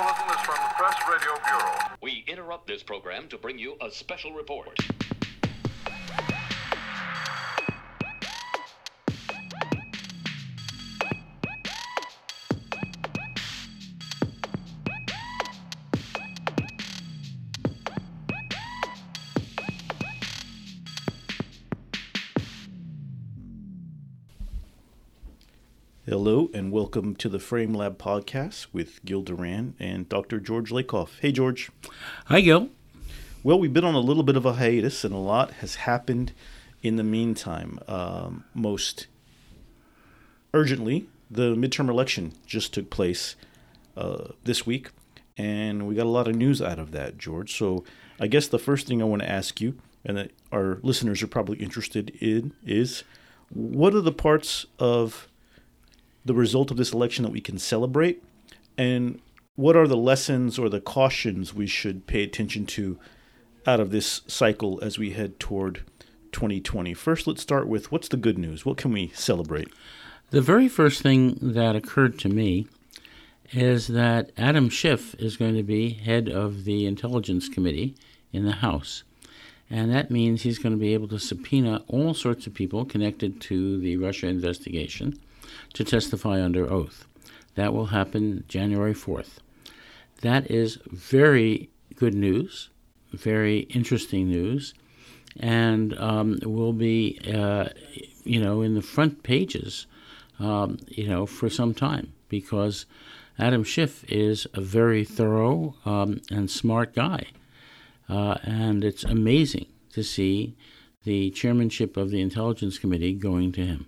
bulletin is from the Press Radio Bureau. We interrupt this program to bring you a special report. Welcome to the Frame Lab podcast with Gil Duran and Dr. George Lakoff. Hey, George. Hi, Gil. Well, we've been on a little bit of a hiatus and a lot has happened in the meantime. Um, most urgently, the midterm election just took place uh, this week, and we got a lot of news out of that, George. So I guess the first thing I want to ask you, and that our listeners are probably interested in, is what are the parts of the result of this election that we can celebrate? And what are the lessons or the cautions we should pay attention to out of this cycle as we head toward 2020? First, let's start with what's the good news? What can we celebrate? The very first thing that occurred to me is that Adam Schiff is going to be head of the Intelligence Committee in the House. And that means he's going to be able to subpoena all sorts of people connected to the Russia investigation to testify under oath. That will happen January 4th. That is very good news, very interesting news, and um, will be, uh, you know, in the front pages, um, you know, for some time because Adam Schiff is a very thorough um, and smart guy. Uh, and it's amazing to see the chairmanship of the Intelligence Committee going to him.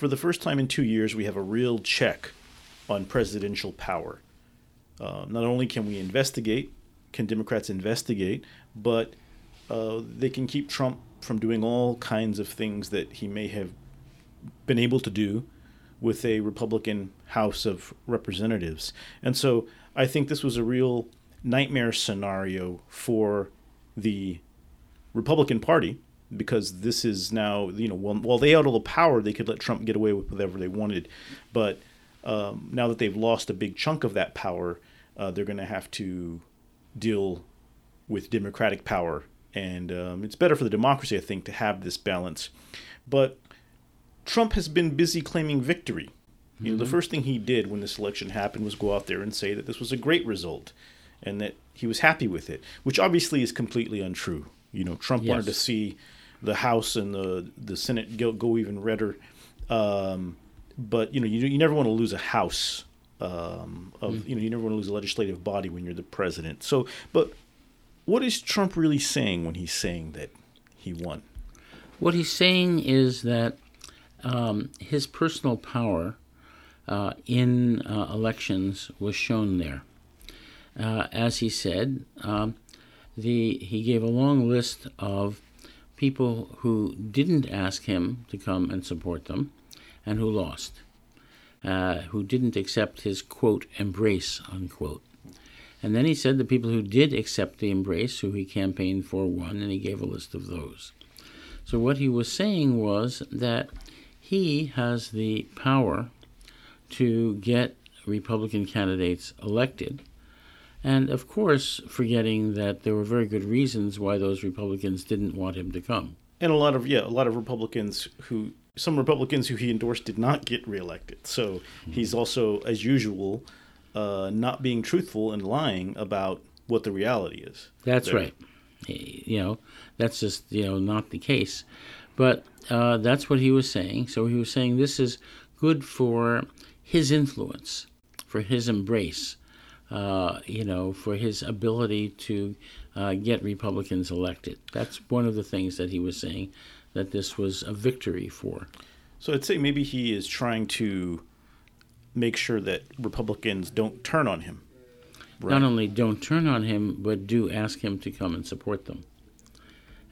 For the first time in two years, we have a real check on presidential power. Uh, not only can we investigate, can Democrats investigate, but uh, they can keep Trump from doing all kinds of things that he may have been able to do with a Republican House of Representatives. And so I think this was a real nightmare scenario for the Republican Party because this is now, you know, while, while they had all the power, they could let Trump get away with whatever they wanted. But um, now that they've lost a big chunk of that power, uh, they're going to have to deal with Democratic power. And um, it's better for the democracy, I think, to have this balance. But Trump has been busy claiming victory. You know, the first thing he did when this election happened was go out there and say that this was a great result and that he was happy with it, which obviously is completely untrue. You know, Trump wanted to see the House and the the Senate go, go even redder. Um, but you know, you, you never want to lose a House. Um, of you know, you never want to lose a legislative body when you're the president. So, but what is Trump really saying when he's saying that he won? What he's saying is that um, his personal power uh, in uh, elections was shown there. Uh, as he said, um, the he gave a long list of people who didn't ask him to come and support them, and who lost, uh, who didn't accept his quote embrace unquote. And then he said the people who did accept the embrace, who he campaigned for, won, and he gave a list of those. So what he was saying was that he has the power to get Republican candidates elected. And of course, forgetting that there were very good reasons why those Republicans didn't want him to come. and a lot of yeah, a lot of Republicans who some Republicans who he endorsed did not get reelected. So he's also, as usual, uh, not being truthful and lying about what the reality is. That's There. right. You know, that's just you know not the case, but uh, that's what he was saying. So he was saying this is good for his influence, for his embrace, uh, you know, for his ability to uh, get Republicans elected. That's one of the things that he was saying that this was a victory for. So I'd say maybe he is trying to make sure that Republicans don't turn on him. Not only don't turn on him, but do ask him to come and support them,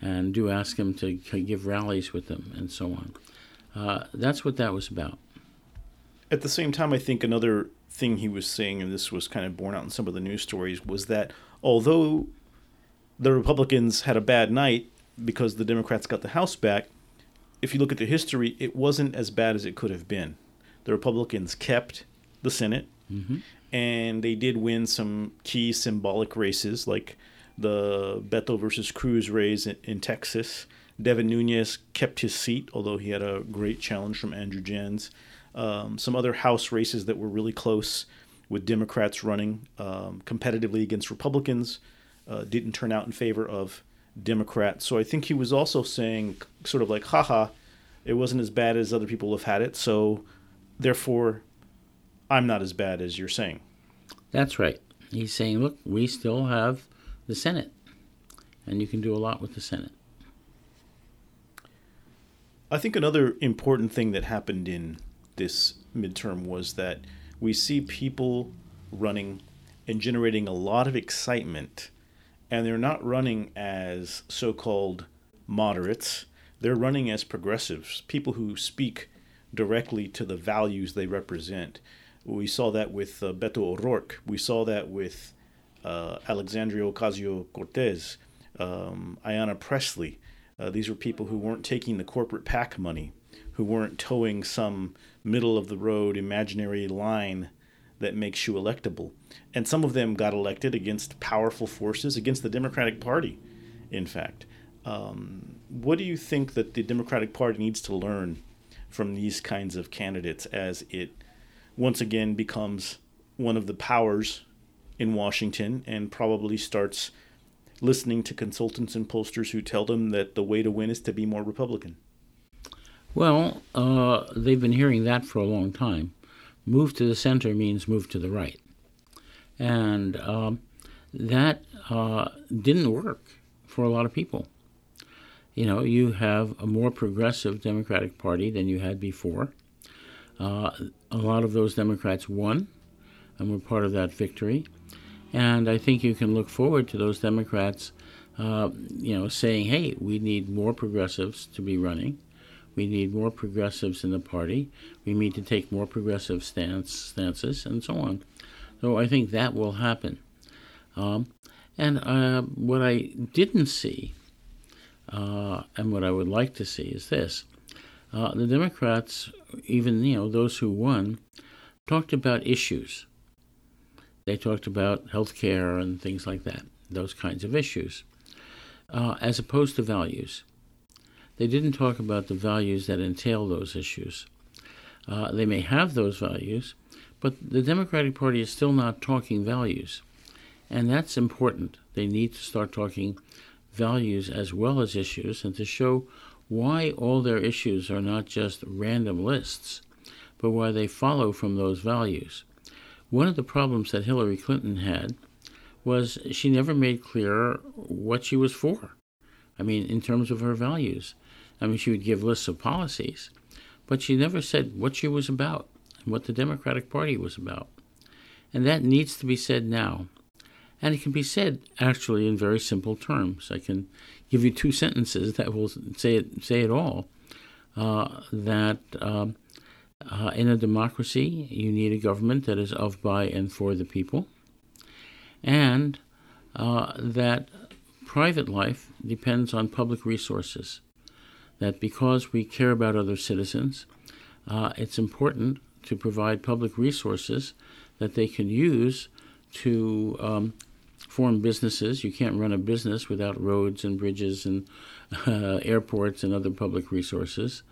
and do ask him to give rallies with them, and so on. Uh, that's what that was about. At the same time, I think another thing he was saying, and this was kind of borne out in some of the news stories, was that although the Republicans had a bad night because the Democrats got the House back, if you look at the history, it wasn't as bad as it could have been. The Republicans kept the Senate mm-hmm. And they did win some key symbolic races like the Beto versus Cruz race in, in Texas. Devin Nunes kept his seat, although he had a great challenge from Andrew Janz. Um, some other House races that were really close with Democrats running um, competitively against Republicans uh, didn't turn out in favor of Democrats. So I think he was also saying, sort of like, haha, it wasn't as bad as other people have had it. So therefore, I'm not as bad as you're saying. That's right. He's saying, look, we still have the Senate, and you can do a lot with the Senate. I think another important thing that happened in this midterm was that we see people running and generating a lot of excitement, and they're not running as so called moderates, they're running as progressives, people who speak directly to the values they represent. We saw that with uh, Beto O'Rourke, we saw that with uh, Alexandria Ocasio Cortez, um, Ayanna Pressley. Uh, these were people who weren't taking the corporate PAC money, who weren't towing some middle of the road imaginary line that makes you electable. And some of them got elected against powerful forces, against the Democratic Party, in fact. Um, what do you think that the Democratic Party needs to learn from these kinds of candidates as it once again becomes one of the powers in Washington and probably starts listening to consultants and pollsters who tell them that the way to win is to be more Republican? Well, uh, they've been hearing that for a long time. Move to the center means move to the right. And um, that uh, didn't work for a lot of people. You know, you have a more progressive Democratic Party than you had before. Uh, a lot of those Democrats won and were part of that victory. And I think you can look forward to those Democrats, uh, you know, saying, "Hey, we need more progressives to be running. We need more progressives in the party. We need to take more progressive stance stances, and so on." So I think that will happen. Um, and uh, what I didn't see, uh, and what I would like to see, is this: uh, the Democrats, even you know those who won, talked about issues. They talked about health care and things like that, those kinds of issues, uh, as opposed to values. They didn't talk about the values that entail those issues. Uh, they may have those values, but the Democratic Party is still not talking values. And that's important. They need to start talking values as well as issues and to show why all their issues are not just random lists, but why they follow from those values. One of the problems that Hillary Clinton had was she never made clear what she was for. I mean, in terms of her values. I mean, she would give lists of policies, but she never said what she was about and what the Democratic Party was about. And that needs to be said now. And it can be said actually in very simple terms. I can give you two sentences that will say it, say it all. Uh, that um, uh, in a democracy, you need a government that is of, by, and for the people, and uh, that private life depends on public resources. That because we care about other citizens, uh, it's important to provide public resources that they can use to um, form businesses. You can't run a business without roads and bridges and uh, airports and other public resources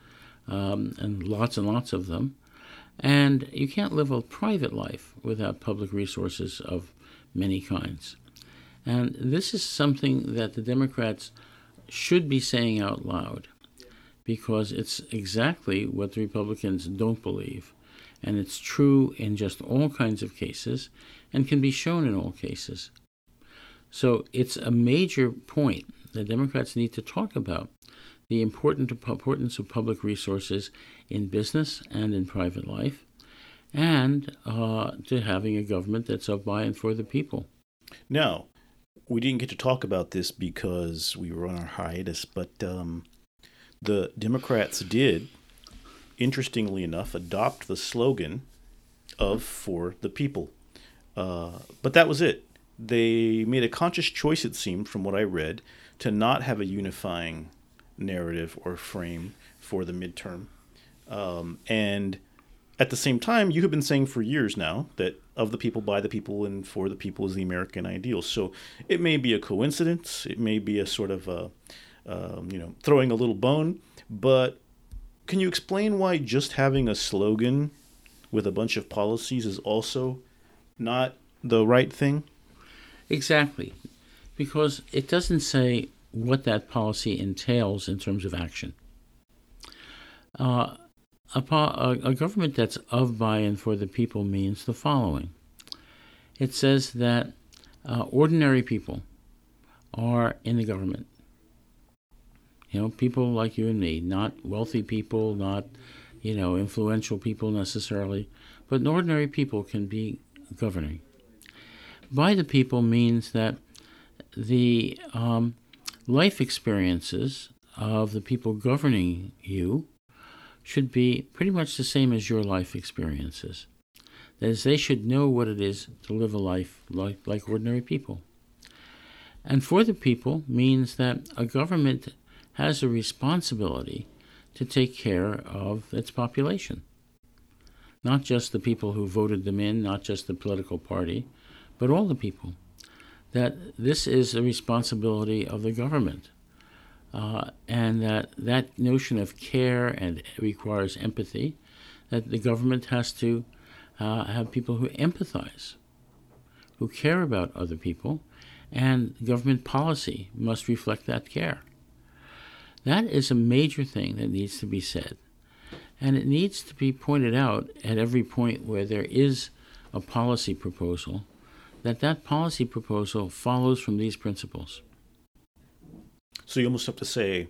um, and lots and lots of them. And you can't live a private life without public resources of many kinds. And this is something that the Democrats should be saying out loud because it's exactly what the Republicans don't believe. And it's true in just all kinds of cases and can be shown in all cases. So it's a major point that Democrats need to talk about the important importance of public resources in business and in private life, and uh, to having a government that's of by and for the people. Now, we didn't get to talk about this because we were on our hiatus, but um, the Democrats did, interestingly enough, adopt the slogan of "For the People," uh, but that was it. They made a conscious choice, it seemed, from what I read, to not have a unifying narrative or frame for the midterm. Um, and at the same time, you have been saying for years now that of the people, by the people, and for the people is the American ideal. So it may be a coincidence. It may be a sort of a, um, you know, throwing a little bone. But can you explain why just having a slogan with a bunch of policies is also not the right thing? Exactly. Because it doesn't say what that policy entails in terms of action. Uh, a, a, a government that's of by and for the people means the following it says that uh, ordinary people are in the government. You know, people like you and me, not wealthy people, not, you know, influential people necessarily, but ordinary people can be governing. By the people means that the um, life experiences of the people governing you should be pretty much the same as your life experiences. That is, they should know what it is to live a life like, like ordinary people. And for the people means that a government has a responsibility to take care of its population. Not just the people who voted them in, not just the political party, but all the people. That this is a responsibility of the government uh, and that that notion of care and requires empathy, that the government has to uh, have people who empathize, who care about other people, and government policy must reflect that care. That is a major thing that needs to be said. And it needs to be pointed out at every point where there is a policy proposal that that policy proposal follows from these principles. So you almost have to say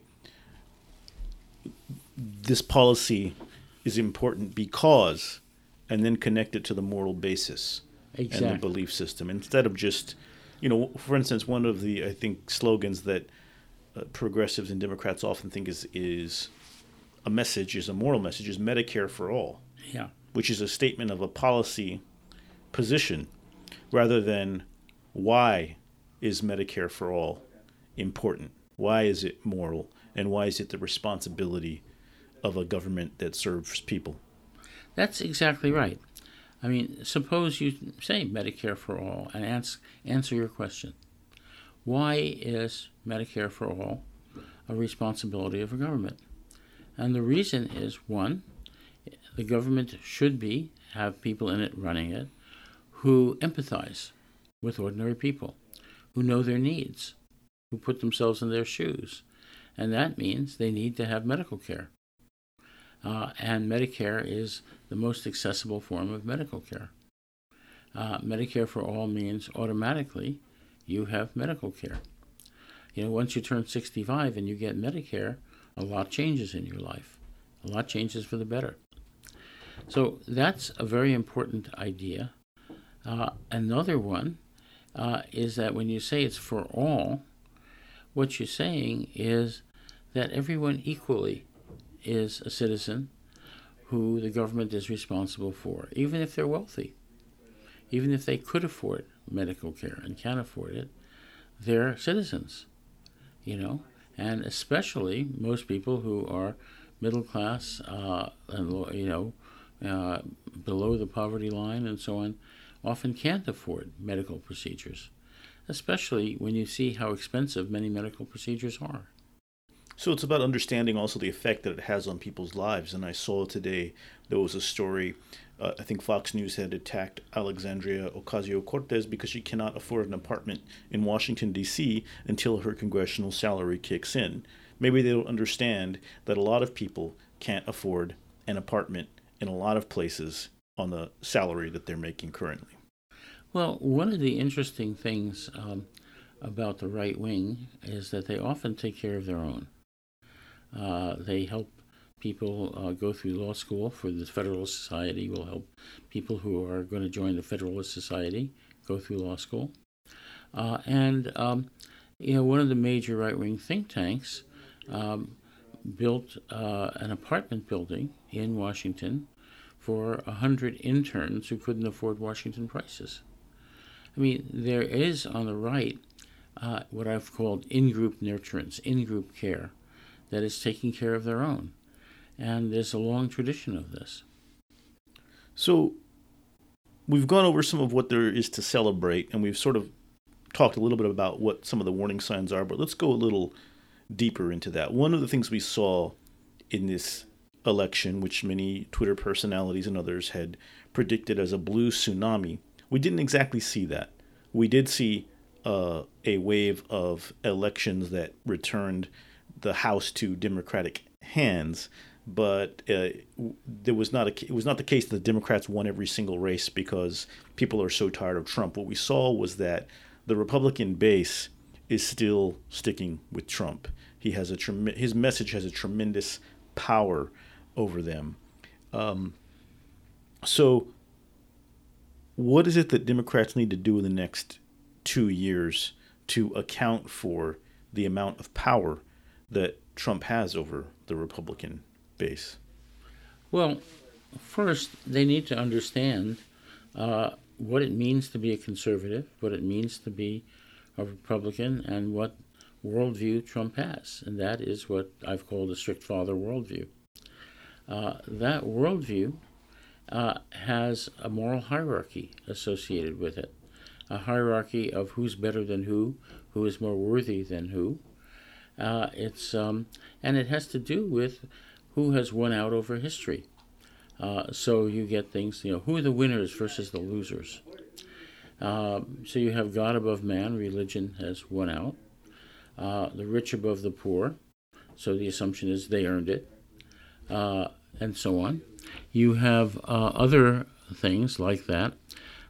this policy is important because, and then connect it to the moral basis exactly. and the belief system instead of just, you know, for instance, one of the I think slogans that uh, progressives and Democrats often think is is a message is a moral message is Medicare for all. Yeah. Which is a statement of a policy position rather than why is Medicare for all important why is it moral? And why is it the responsibility of a government that serves people? That's exactly right. I mean, suppose you say Medicare for all and ask, answer your question. Why is Medicare for all a responsibility of a government? And the reason is one, the government should be, have people in it running it who empathize with ordinary people, who know their needs, who put themselves in their shoes. And that means they need to have medical care. Uh, and Medicare is the most accessible form of medical care. Uh, Medicare for all means automatically you have medical care. You know, once you turn 65 and you get Medicare, a lot changes in your life. A lot changes for the better. So that's a very important idea. Uh, another one uh, is that when you say it's for all, what you're saying is that everyone equally is a citizen who the government is responsible for, even if they're wealthy, even if they could afford medical care and can't afford it, they're citizens, you know, and especially most people who are middle class uh, and you know uh, below the poverty line and so on often can't afford medical procedures especially when you see how expensive many medical procedures are. So it's about understanding also the effect that it has on people's lives. And I saw today there was a story. Uh, I think Fox News had attacked Alexandria Ocasio Cortez because she cannot afford an apartment in Washington, D.C. until her congressional salary kicks in. Maybe they don't understand that a lot of people can't afford an apartment in a lot of places on the salary that they're making currently. Well, one of the interesting things um, about the right wing is that they often take care of their own. Uh, they help people uh, go through law school for the Federalist Society, will help people who are going to join the Federalist Society go through law school. Uh, and, um, you know, one of the major right wing think tanks um, built uh, an apartment building in Washington for 100 interns who couldn't afford Washington prices. I mean, there is on the right uh, what I've called in group nurturance, in group care, that is taking care of their own. And there's a long tradition of this. So we've gone over some of what there is to celebrate, and we've sort of talked a little bit about what some of the warning signs are, but let's go a little deeper into that. One of the things we saw in this election, which many Twitter personalities and others had predicted as a blue tsunami, we didn't exactly see that. We did see uh, a wave of elections that returned the House to Democratic hands, but uh, there was not a, it was not the case that the Democrats won every single race because people are so tired of Trump. What we saw was that the Republican base is still sticking with Trump. He has a his message has a tremendous power over them. Um, so, what is it that Democrats need to do in the next two years to account for the amount of power that Trump has over the Republican base? Well, first, they need to understand uh, what it means to be a conservative, what it means to be a Republican, and what worldview Trump has. And that is what I've called a strict father worldview. Uh, that worldview uh, has a moral hierarchy associated with it a hierarchy of who's better than who, who is more worthy than who. Uh, it's um, and it has to do with who has won out over history. Uh, so you get things, you know, who are the winners versus the losers. Uh, so you have God above man, religion has won out. Uh, the rich above the poor, so the assumption is they earned it, uh, and so on. You have uh, other things like that,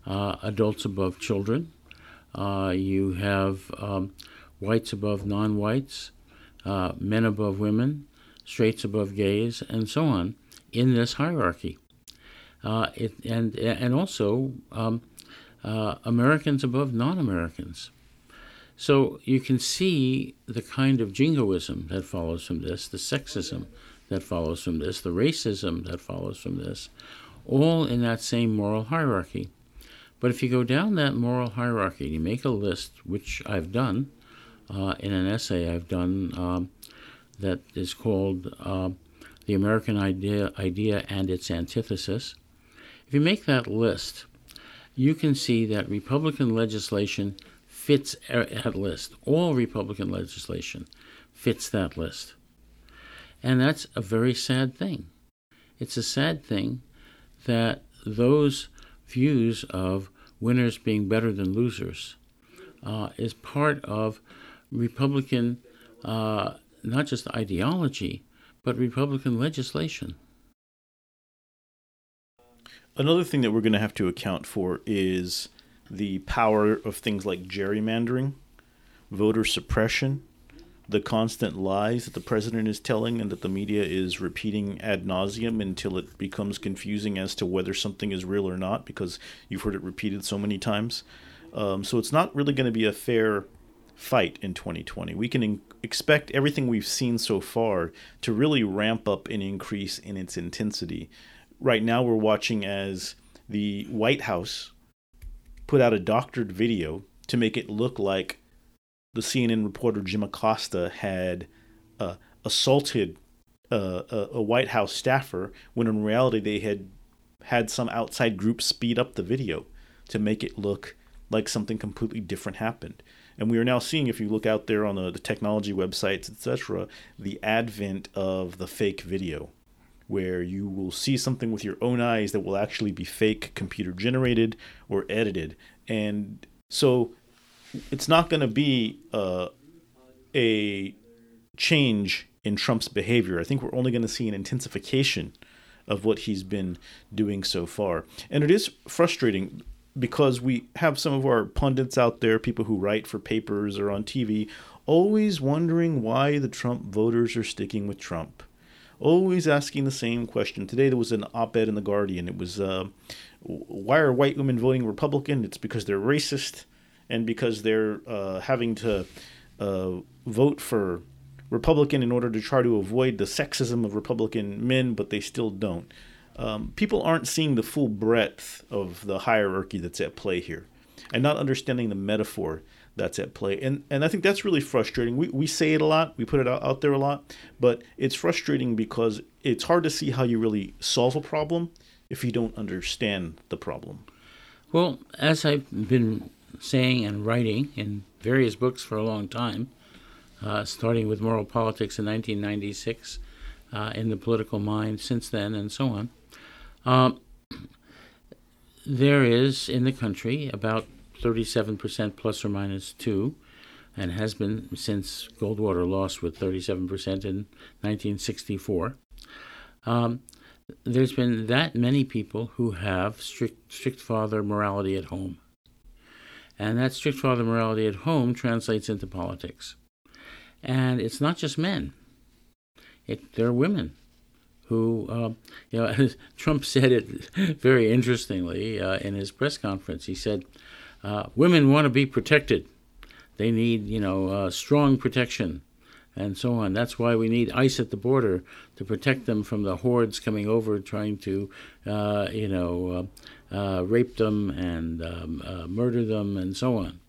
uh, adults above children. you have um, whites above non-whites, men above women, straights above gays, and so on in this hierarchy. Uh, it, and, and also um, uh, Americans above non Americans. So you can see the kind of jingoism that follows from this, the sexism that follows from this, the racism that follows from this, all in that same moral hierarchy. But if you go down that moral hierarchy, you make a list, which I've done uh, in an essay I've done um, that is called uh, The American Idea, Idea and Its Antithesis. If you make that list, you can see that Republican legislation fits that list. All Republican legislation fits that list. And that's a very sad thing. It's a sad thing that those views of winners being better than losers uh, is part of Republican uh, not just ideology, but Republican legislation. Another thing that we're going to have to account for is the power of things like gerrymandering, voter suppression, the constant lies that the president is telling and that the media is repeating ad nauseum until it becomes confusing as to whether something is real or not because you've heard it repeated so many times. Um, so it's not really going to be a fair fight in 2020. We can in- expect everything we've seen so far to really ramp up and increase in its intensity. Right now, we're watching as the White House put out a doctored video to make it look like the CNN reporter Jim Acosta had uh, assaulted uh, a, a White House staffer when in reality they had had some outside group speed up the video to make it look like something completely different happened. And we are now seeing, if you look out there on the, the technology websites, etc., the advent of the fake video, where you will see something with your own eyes that will actually be fake, computer generated, or edited. And so it's not going to be uh, a change in Trump's behavior. I think we're only going to see an intensification of what he's been doing so far. And it is frustrating because we have some of our pundits out there, people who write for papers or on TV, always wondering why the Trump voters are sticking with Trump. Always asking the same question. Today there was an op ed in The Guardian. It was, uh, why are white women voting Republican? It's because they're racist and because they're uh, having to uh, vote for Republican in order to try to avoid the sexism of Republican men, but they still don't um, people aren't seeing the full breadth of the hierarchy that's at play here and not understanding the metaphor that's at play. And and I think that's really frustrating. We we say it a lot, we put it out, out there a lot, but it's frustrating because it's hard to see how you really solve a problem if you don't understand the problem. Well, as I've been saying and writing in various books for a long time, uh, starting with Moral Politics in 1996, uh, in the political mind since then, and so on. Um, there is in the country about 37% plus or minus 2, and has been since Goldwater lost with 37% in 1964. Um, there's been that many people who have strict, strict father morality at home. And that strict father morality at home translates into politics. And it's not just men, it, there are women who, uh, you know, Trump said it very interestingly uh, in his press conference. He said, uh, Women want to be protected. They need, you know, uh, strong protection and so on. That's why we need ICE at the border to protect them from the hordes coming over trying to, uh, you know, uh, uh, rape them and um, murder them and so on.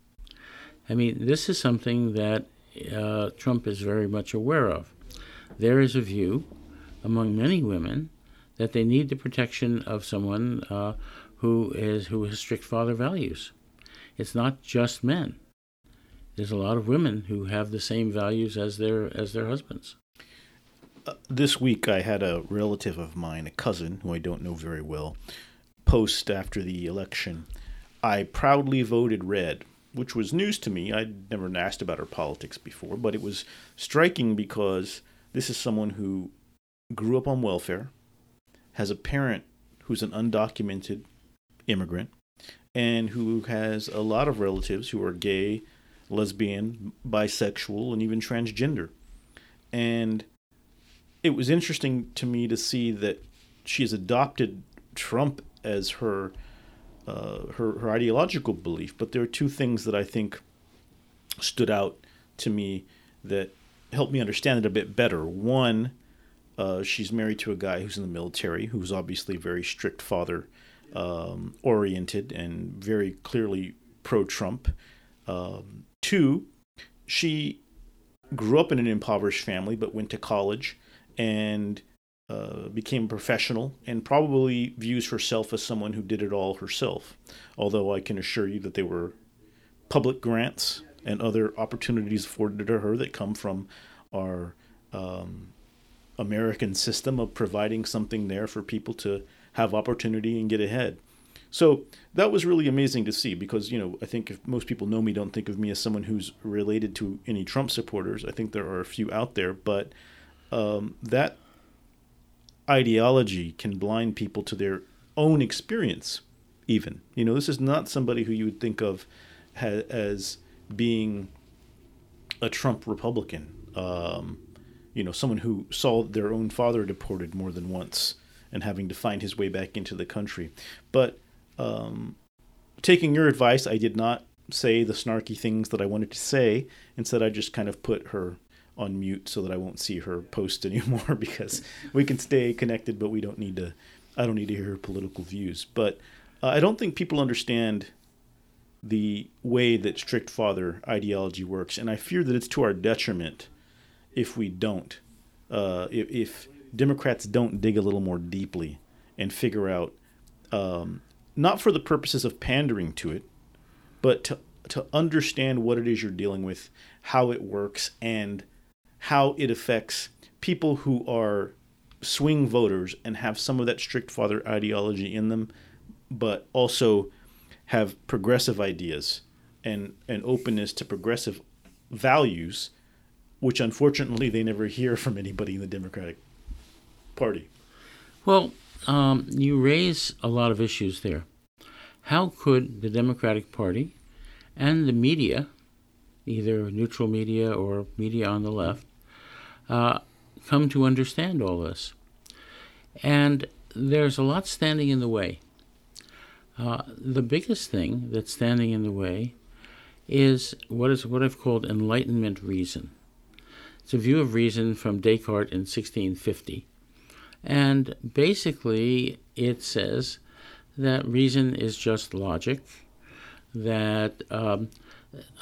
I mean, this is something that Trump is very much aware of. There is a view among many women that they need the protection of someone uh, who is who has strict father values. It's not just men there's a lot of women who have the same values as their as their husbands. Uh, this week, I had a relative of mine, a cousin who I don't know very well, post after the election. I proudly voted red, which was news to me. I'd never asked about her politics before, but it was striking because this is someone who grew up on welfare, has a parent who's an undocumented immigrant, and who has a lot of relatives who are gay, lesbian, bisexual, and even transgender. And it was interesting to me to see that she has adopted Trump as her uh, her her ideological belief. But there are two things that I think stood out to me that helped me understand it a bit better. One, uh, she's married to a guy who's in the military, who's obviously very strict father um, oriented and very clearly pro Trump. Um, Two, she grew up in an impoverished family but went to college and uh, became a professional and probably views herself as someone who did it all herself. Although I can assure you that there were public grants and other opportunities afforded to her that come from our um, American system of providing something there for people to have opportunity and get ahead. So that was really amazing to see because, you know, I think if most people know me, don't think of me as someone who's related to any Trump supporters. I think there are a few out there, but um, that ideology can blind people to their own experience, even. You know, this is not somebody who you would think of ha- as being a Trump Republican. Um, you know, someone who saw their own father deported more than once and having to find his way back into the country. But um, taking your advice, I did not say the snarky things that I wanted to say. Instead, I just kind of put her on mute so that I won't see her post anymore because we can stay connected, but we don't need to. I don't need to hear her political views. But uh, I don't think people understand the way that strict father ideology works, and I fear that it's to our detriment if we don't. Uh, if, if, Democrats don't dig a little more deeply and figure out um, not for the purposes of pandering to it, but to to understand what it is you're dealing with, how it works, and how it affects people who are swing voters and have some of that strict father ideology in them, but also have progressive ideas and an openness to progressive values, which unfortunately they never hear from anybody in the Democratic Party. Well, um, you raise a lot of issues there. How could the Democratic Party and the media, either neutral media or media on the left, uh, come to understand all this? And there's a lot standing in the way. Uh, the biggest thing that's standing in the way is what is what I've called Enlightenment reason. It's a view of reason from Descartes in 1650 and basically, it says that reason is just logic, that um,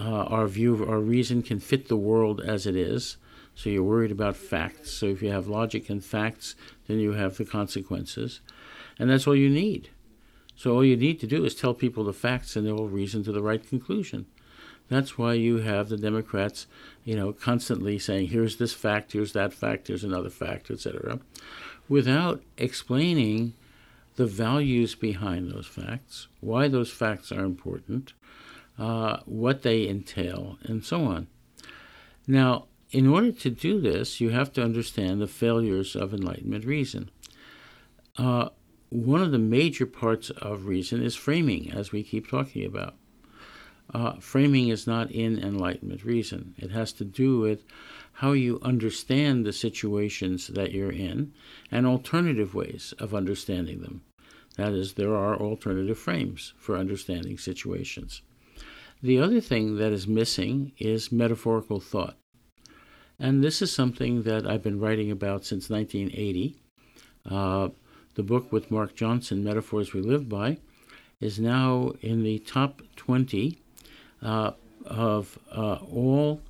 uh, our view, our reason can fit the world as it is. So you're worried about facts. So if you have logic and facts, then you have the consequences. And that's all you need. So all you need to do is tell people the facts and they will reason to the right conclusion. That's why you have the Democrats, you know, constantly saying, here's this fact, here's that fact, here's another fact, etc., without explaining the values behind those facts, why those facts are important, uh, what they entail, and so on. Now, in order to do this, you have to understand the failures of Enlightenment reason. Uh, one of the major parts of reason is framing, as we keep talking about. Uh, framing is not in Enlightenment reason. It has to do with how you understand the situations that you're in and alternative ways of understanding them. That is, there are alternative frames for understanding situations. The other thing that is missing is metaphorical thought. And this is something that I've been writing about since 1980. Uh, the book with Mark Johnson, Metaphors We Live By, is now in the top 20 uh, of uh, all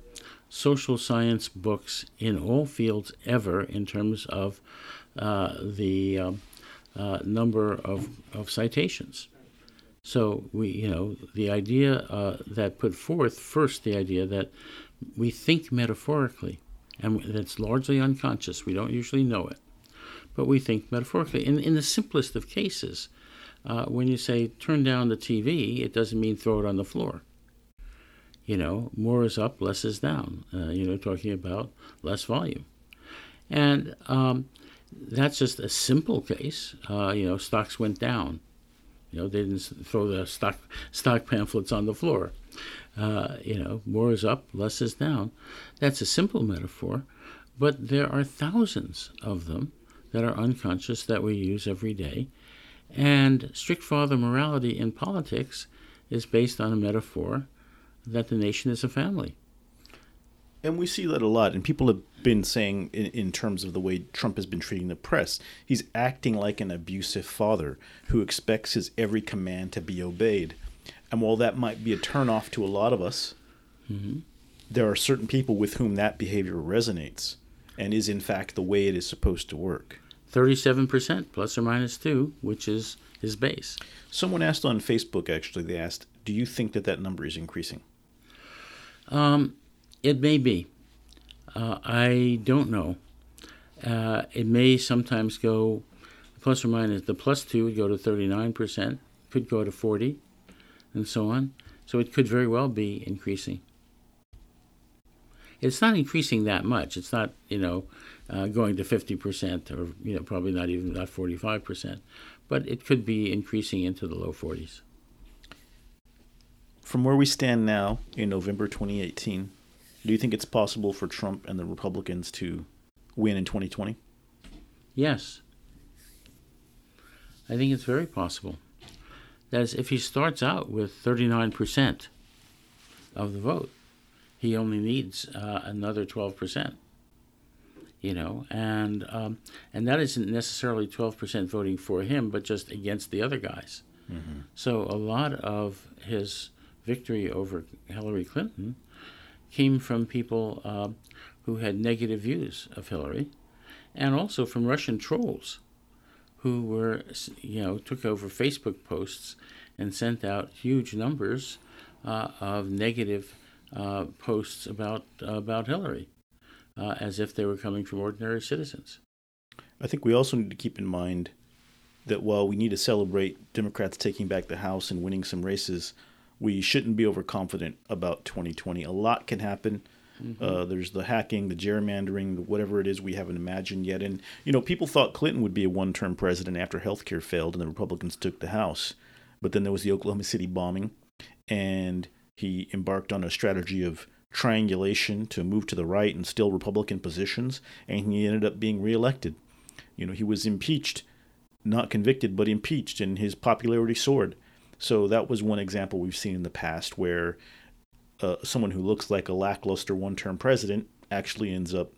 social science books in all fields ever in terms of uh, the um, uh, number of, of citations. So we, you know, the idea uh, that put forth first the idea that we think metaphorically, and that's largely unconscious. We don't usually know it, but we think metaphorically. In in the simplest of cases, uh, when you say turn down the TV, it doesn't mean throw it on the floor. You know, more is up, less is down. Uh, you know, talking about less volume, and um, that's just a simple case. Uh, you know, stocks went down. You know, they didn't throw the stock stock pamphlets on the floor. Uh, you know, more is up, less is down. That's a simple metaphor, but there are thousands of them that are unconscious that we use every day. And strict father morality in politics is based on a metaphor that the nation is a family. And we see that a lot. And people have been saying, in, in, terms of the way Trump has been treating the press, he's acting like an abusive father who expects his every command to be obeyed. And while that might be a turnoff to a lot of us, mm-hmm. there are certain people with whom that behavior resonates and is, in fact, the way it is supposed to work. 37% plus or minus two, which is his base. Someone asked on Facebook, actually, they asked, Do you think that that number is increasing? Um, it may be. Uh, I don't know. Uh, it may sometimes go plus or minus. The plus two would go to 39%, could go to 40, and so on. So it could very well be increasing. It's not increasing that much. It's not, you know, uh, going to 50% or, you know, probably not even not 45%. But it could be increasing into the low 40s. From where we stand now in November 2018, do you think it's possible for Trump and the Republicans to win in 2020? Yes. I think it's very possible. That is, if he starts out with 39% of the vote, he only needs uh, another 12%. You know, and um, and that isn't necessarily 12% voting for him, but just against the other guys. Mm-hmm. So a lot of his victory over Hillary Clinton came from people uh, who had negative views of Hillary, and also from Russian trolls, who were, you know, took over Facebook posts and sent out huge numbers uh, of negative uh, posts about about Hillary, uh, as if they were coming from ordinary citizens. I think we also need to keep in mind that while we need to celebrate Democrats taking back the House and winning some races, we shouldn't be overconfident about 2020. A lot can happen. Mm-hmm. Uh, there's the hacking, the gerrymandering, whatever it is we haven't imagined yet. And, you know, people thought Clinton would be a one term president after healthcare failed and the Republicans took the House. But then there was the Oklahoma City bombing, and he embarked on a strategy of triangulation to move to the right and still Republican positions, and he ended up being reelected. You know, he was impeached, not convicted, but impeached, and his popularity soared. So that was one example we've seen in the past where uh, someone who looks like a lackluster one-term president actually ends up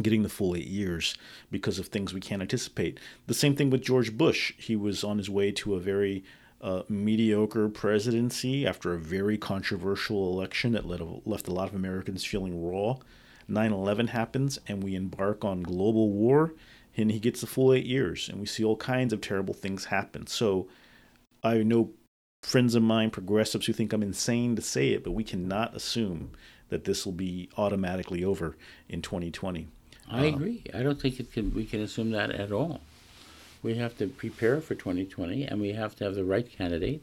getting the full eight years because of things we can't anticipate. The same thing with George Bush. He was on his way to a very uh, mediocre presidency after a very controversial election that led, left a lot of Americans feeling raw. 9 11 happens, and we embark on global war, and he gets the full eight years, and we see all kinds of terrible things happen. So I know friends of mine, progressives, who think I'm insane to say it, but we cannot assume that this will be automatically over in 2020. I uh, agree. I don't think it can. We can assume that at all. We have to prepare for 2020, and we have to have the right candidate.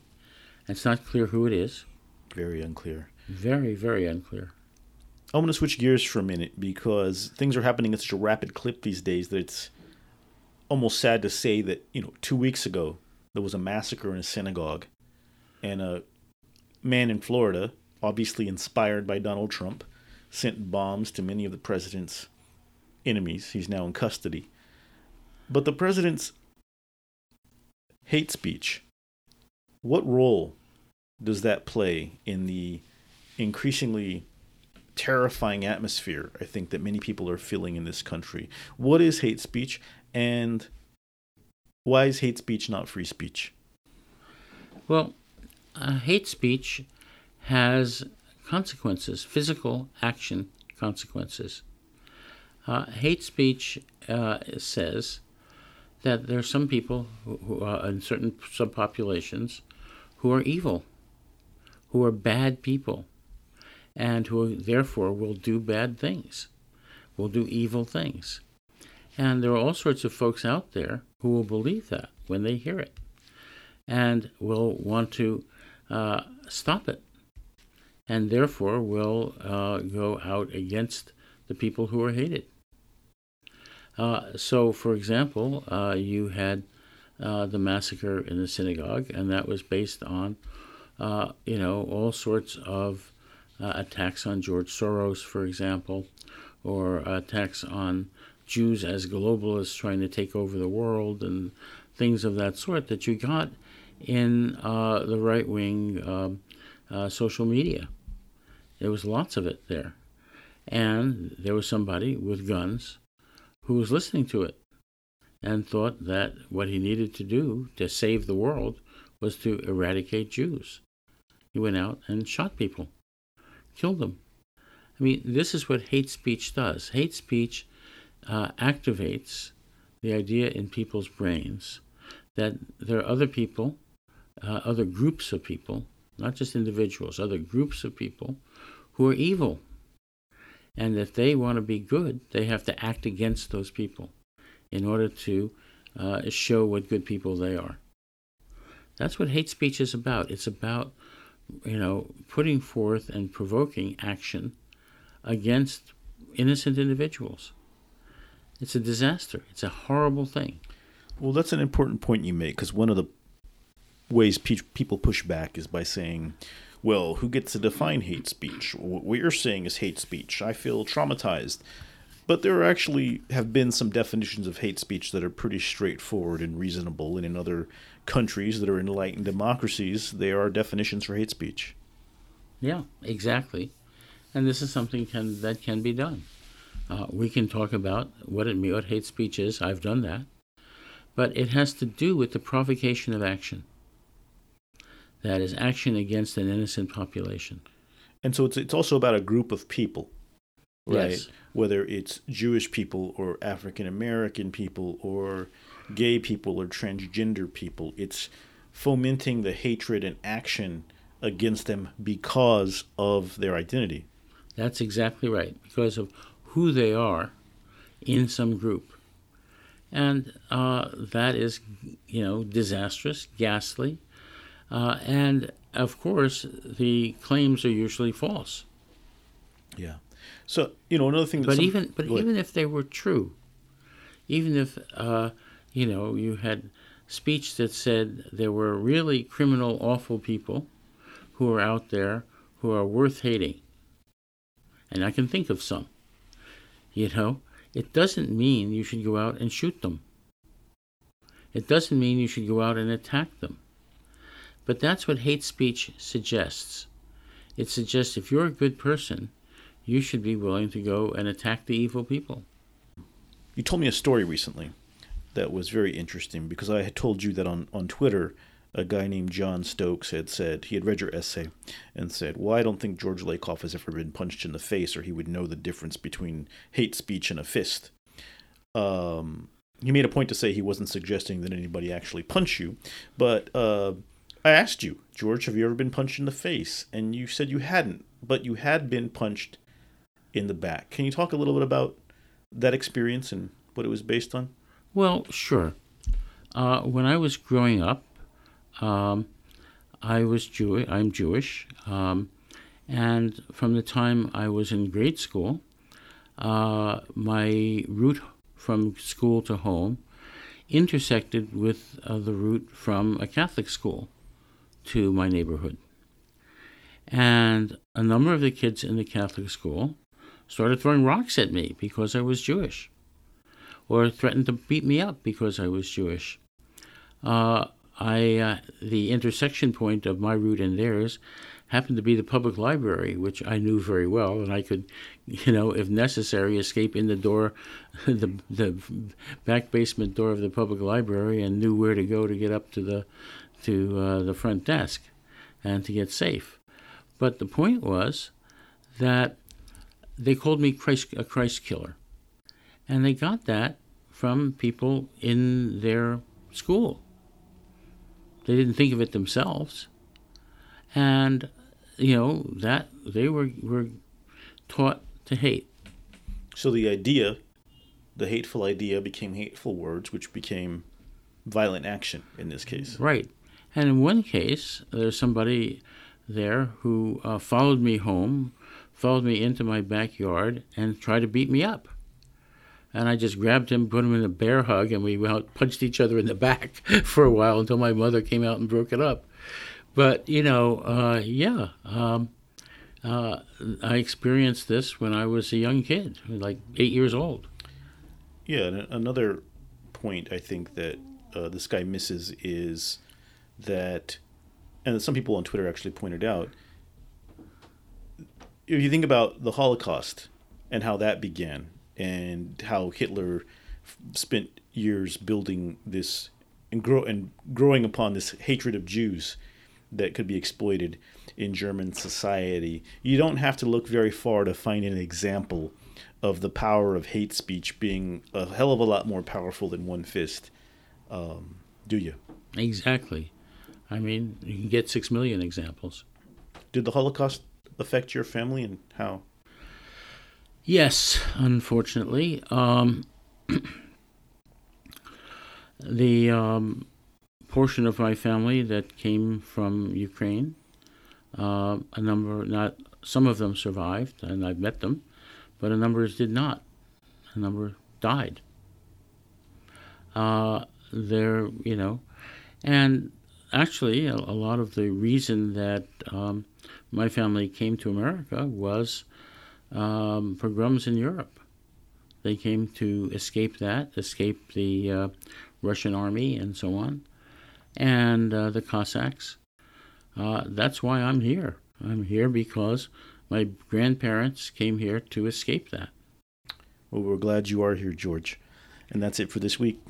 It's not clear who it is. Very unclear. Very, very unclear. I want to switch gears for a minute because things are happening at such a rapid clip these days that it's almost sad to say that you know two weeks ago there was a massacre in a synagogue, and a man in Florida, obviously inspired by Donald Trump, sent bombs to many of the president's enemies. He's now in custody. But the president's hate speech, what role does that play in the increasingly terrifying atmosphere I think that many people are feeling in this country? What is hate speech and why is hate speech not free speech? Well, uh, hate speech has consequences, physical action consequences. Uh, hate speech uh, says that there are some people who, who are in certain subpopulations who are evil, who are bad people, and who therefore will do bad things, will do evil things. And there are all sorts of folks out there who will believe that when they hear it and will want to uh, stop it and therefore will uh, go out against the people who are hated. Uh, so, for example, uh, you had uh, the massacre in the synagogue, and that was based on, uh, you know, all sorts of attacks on George Soros, for example, or attacks on Jews as globalists trying to take over the world and things of that sort that you got in uh, the right wing um, uh, social media. There was lots of it there. And there was somebody with guns who was listening to it and thought that what he needed to do to save the world was to eradicate Jews. He went out and shot people, killed them. I mean, this is what hate speech does. Hate speech uh, activates the idea in people's brains that there are other people, uh, other groups of people, not just individuals, other groups of people who are evil. And if they want to be good, they have to act against those people in order to uh, show what good people they are. That's what hate speech is about. It's about, you know, putting forth and provoking action against innocent individuals. It's a disaster. It's a horrible thing. Well, that's an important point you make because one of the ways pe- people push back is by saying, well, who gets to define hate speech? What you're saying is hate speech. I feel traumatized. But there actually have been some definitions of hate speech that are pretty straightforward and reasonable. And in other countries that are enlightened democracies, there are definitions for hate speech. Yeah, exactly. And this is something can, that can be done. Uh, we can talk about what it what hate speech is. I've done that, but it has to do with the provocation of action. That is action against an innocent population. And so it's it's also about a group of people, right? Yes. Whether it's Jewish people or African American people or gay people or transgender people, it's fomenting the hatred and action against them because of their identity. That's exactly right. Because of who they are in some group. And uh, that is, you know, disastrous, ghastly. Uh, and of course, the claims are usually false. Yeah. So you know another thing. That but some, even but even if they were true, even if uh, you know you had speech that said there were really criminal, awful people who are out there who are worth hating, and I can think of some. You know, it doesn't mean you should go out and shoot them. It doesn't mean you should go out and attack them. But that's what hate speech suggests. It suggests if you're a good person, you should be willing to go and attack the evil people. You told me a story recently that was very interesting because I had told you that on, on Twitter a guy named John Stokes had said he had read your essay and said, "Well, I don't think George Lakoff has ever been punched in the face, or he would know the difference between hate speech and a fist." Um, he made a point to say he wasn't suggesting that anybody actually punch you, but uh, I asked you, George, have you ever been punched in the face? And you said you hadn't, but you had been punched in the back. Can you talk a little bit about that experience and what it was based on? Well, sure. Uh, when I was growing up, um, I was Jewish. I'm Jewish, um, and from the time I was in grade school, uh, my route from school to home intersected with uh, the route from a Catholic school to my neighborhood. And a number of the kids in the Catholic school started throwing rocks at me because I was Jewish, or threatened to beat me up because I was Jewish. Uh, I uh, the intersection point of my route and theirs happened to be the public library, which I knew very well, and I could, you know, if necessary, escape in the door, the the back basement door of the public library, and knew where to go to get up to the to uh, the front desk, and to get safe. But the point was that they called me Christ, a Christ killer, and they got that from people in their school they didn't think of it themselves. And, you know, that they were, were taught to hate. So the idea, the hateful idea, became hateful words, which became violent action in this case. Right. And in one case, there's somebody there who uh, followed me home, followed me into my backyard, and tried to beat me up and I just grabbed him, put him in a bear hug, and we punched each other in the back for a while until my mother came out and broke it up. But you know, uh, yeah, um, uh, I experienced this when I was a young kid, like eight years old. Yeah, and another point I think that uh, this guy misses is that, and some people on Twitter actually pointed out, if you think about the Holocaust and how that began, and how Hitler spent years building this and grow and growing upon this hatred of Jews that could be exploited in German society. You don't have to look very far to find an example of the power of hate speech being a hell of a lot more powerful than one fist. Um, do you? Exactly. I mean, you can get six million examples. Did the Holocaust affect your family and how? Yes, unfortunately. Um, the um, portion of my family that came from Ukraine, uh, a number, not some of them survived, and I've met them, but a number did not. A number died. Uh, there, you know, and actually, a, a, lot of the reason that um, my family came to America was um, pogroms in Europe. They came to escape that, escape the uh, Russian army, and so on, and uh, the Cossacks. Uh, that's why I'm here. I'm here because my grandparents came here to escape that. Well, we're glad you are here, George. And that's it for this week.